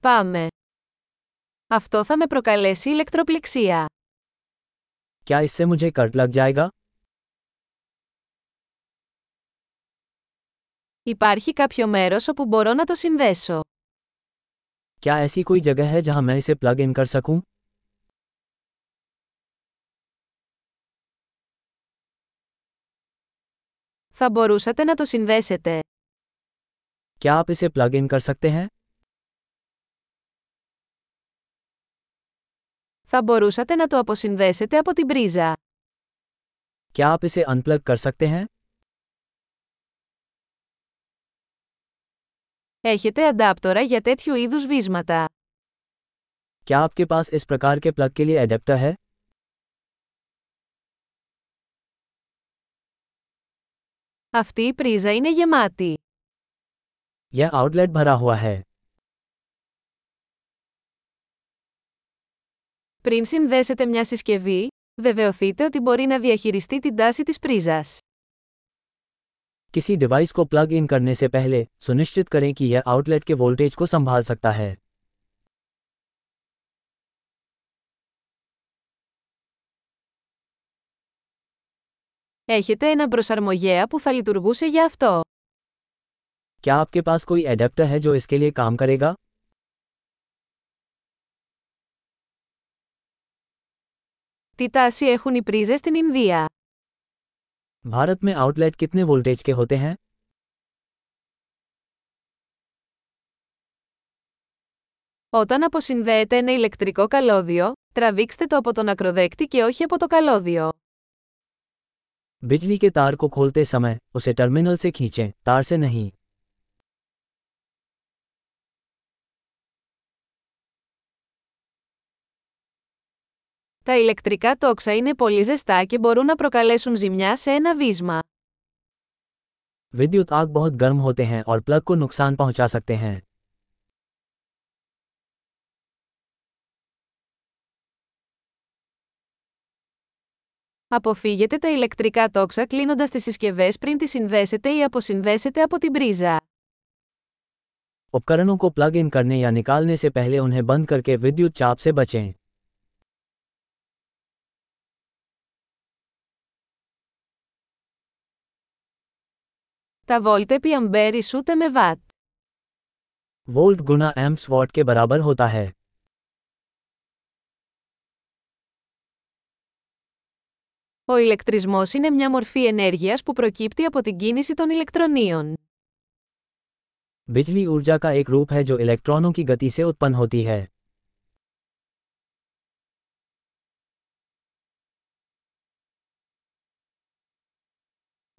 Πάμε. Αυτό θα με προκαλέσει ηλεκτροπληξία. क्या इससे मुझे कट लग जाएगा Υπάρχει κάποιο μέρος όπου μπορώ να το συνδέσω. क्या ऐसी कोई जगह है जहां मैं इसे प्लग इन कर सकूं Θα μπορούσατε να το συνδέσετε. क्या आप इसे प्लग इन कर सकते हैं Θα μπορούσατε να το αποσυνδέσετε από την πρίζα. क्या आप इसे अनप्लग कर सकते हैं Έχετε αντάπτορα για τέτοιου είδους βίσματα. क्या आपके पास इस प्रकार के प्लग के लिए एडेप्टर है Αυτή η πρίζα είναι γεμάτη. यह आउटलेट भरा हुआ है Πριν συνδέσετε μια συσκευή, βεβαιωθείτε ότι μπορεί να διαχειριστεί την τάση της πρίζας. किसी डिवाइस को प्लग इन करने से पहले सुनिश्चित करें कि यह आउटलेट के वोल्टेज को संभाल सकता है Έχετε έναν προσαρμογέα που θα λειτουργούσε για αυτό. क्या आपके पास कोई एडेप्टर है जो इसके लिए काम करेगा Τι τάση έχουν οι πρίζες στην Ινδία. भारत में आउटलेट कितने वोल्टेज के होते हैं Όταν αποσυνδέετε ένα ηλεκτρικό καλώδιο, τραβήξτε το από τον ακροδέκτη και όχι από το καλώδιο. बिजली के तार को खोलते समय उसे टर्मिनल से खींचें तार से नहीं Τα ηλεκτρικά τόξα είναι πολύ ζεστά και μπορούν να προκαλέσουν ζημιά σε ένα βίσμα. विद्युत आग बहुत गर्म होते हैं और प्लग को नुकसान पहुंचा सकते हैं Αποφύγετε τα ηλεκτρικά τόξα κλείνοντας τις συσκευές πριν τις συνδέσετε ή αποσυνδέσετε από την πρίζα. उपकरणों को प्लग इन करने या निकालने से पहले उन्हें बंद करके विद्युत चाप से बचें Τα βόλτ επί αμπέρ ισούται με βάτ. वोल्ट गुना एम्प्स वॉट के बराबर होता है Ο ηλεκτρισμός είναι μια μορφή ενέργειας που προκύπτει από την κίνηση των ηλεκτρονίων. बिजली ऊर्जा का एक रूप है जो इलेक्ट्रॉनों की गति से उत्पन्न होती है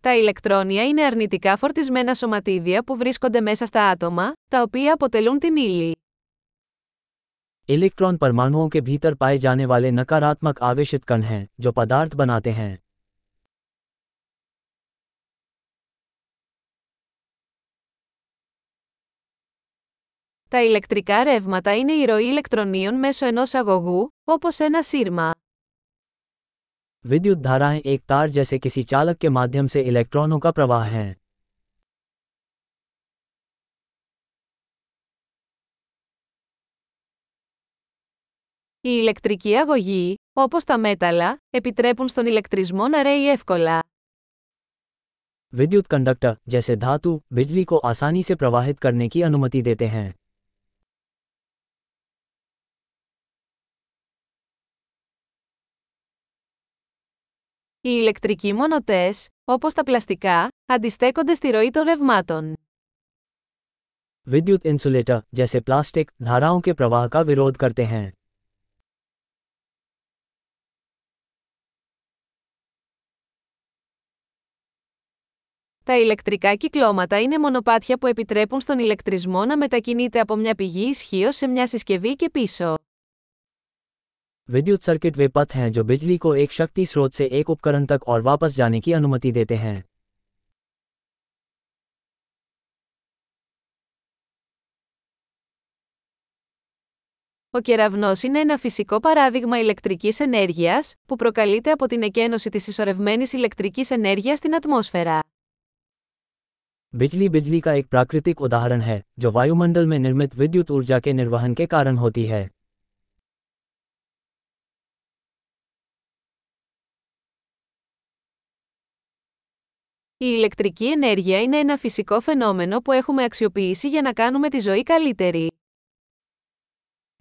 Τα ηλεκτρόνια είναι αρνητικά φορτισμένα σωματίδια που βρίσκονται μέσα στα άτομα, τα οποία αποτελούν την ύλη. इलेक्ट्रॉन परमाणुओं के भीतर पाए जाने वाले नकारात्मक आवेशित कण हैं जो पदार्थ बनाते हैं Τα ηλεκτρικά ρεύματα είναι η ροή ηλεκτρονίων μέσω ενός αγωγού, όπως ένα σύρμα. विद्युत धाराएं एक तार जैसे किसी चालक के माध्यम से इलेक्ट्रॉनों का प्रवाह है Η ηλεκτρική αγωγή, όπως τα μέταλλα, επιτρέπουν στον ηλεκτρισμό να ρέει εύκολα. विद्युत कंडक्टर जैसे धातु बिजली को आसानी से प्रवाहित करने की अनुमति देते हैं Οι ηλεκτρικοί μονοτές, όπως τα πλαστικά, αντιστέκονται στη ροή των ρευμάτων. विद्युत इंसुलेटर जैसे प्लास्टिक धाराओं के प्रवाह का विरोध करते हैं Τα ηλεκτρικά κυκλώματα είναι μονοπάτια που επιτρέπουν στον ηλεκτρισμό να μετακινείται από μια πηγή ισχύω σε μια συσκευή και πίσω. विद्युत सर्किट वे पथ हैं जो बिजली को एक शक्ति स्रोत से एक उपकरण तक और वापस जाने की अनुमति देते हैं Ο κεραυνός είναι ένα φυσικό παράδειγμα ηλεκτρικής ενέργειας, που προκαλείται από την εκένωση της ισορρευμένης ηλεκτρικής ενέργειας στην ατμόσφαιρα. बिजली बिजली का एक प्राकृतिक उदाहरण है जो वायुमंडल में निर्मित विद्युत ऊर्जा के निर्वहन के कारण होती है Η ηλεκτρική ενέργεια είναι ένα φυσικό φαινόμενο που έχουμε αξιοποιήσει για να κάνουμε τη ζωή καλύτερη.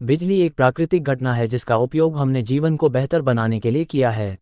बिजली एक प्राकृतिक घटना है जिसका उपयोग हमने जीवन को बेहतर बनाने के लिए किया है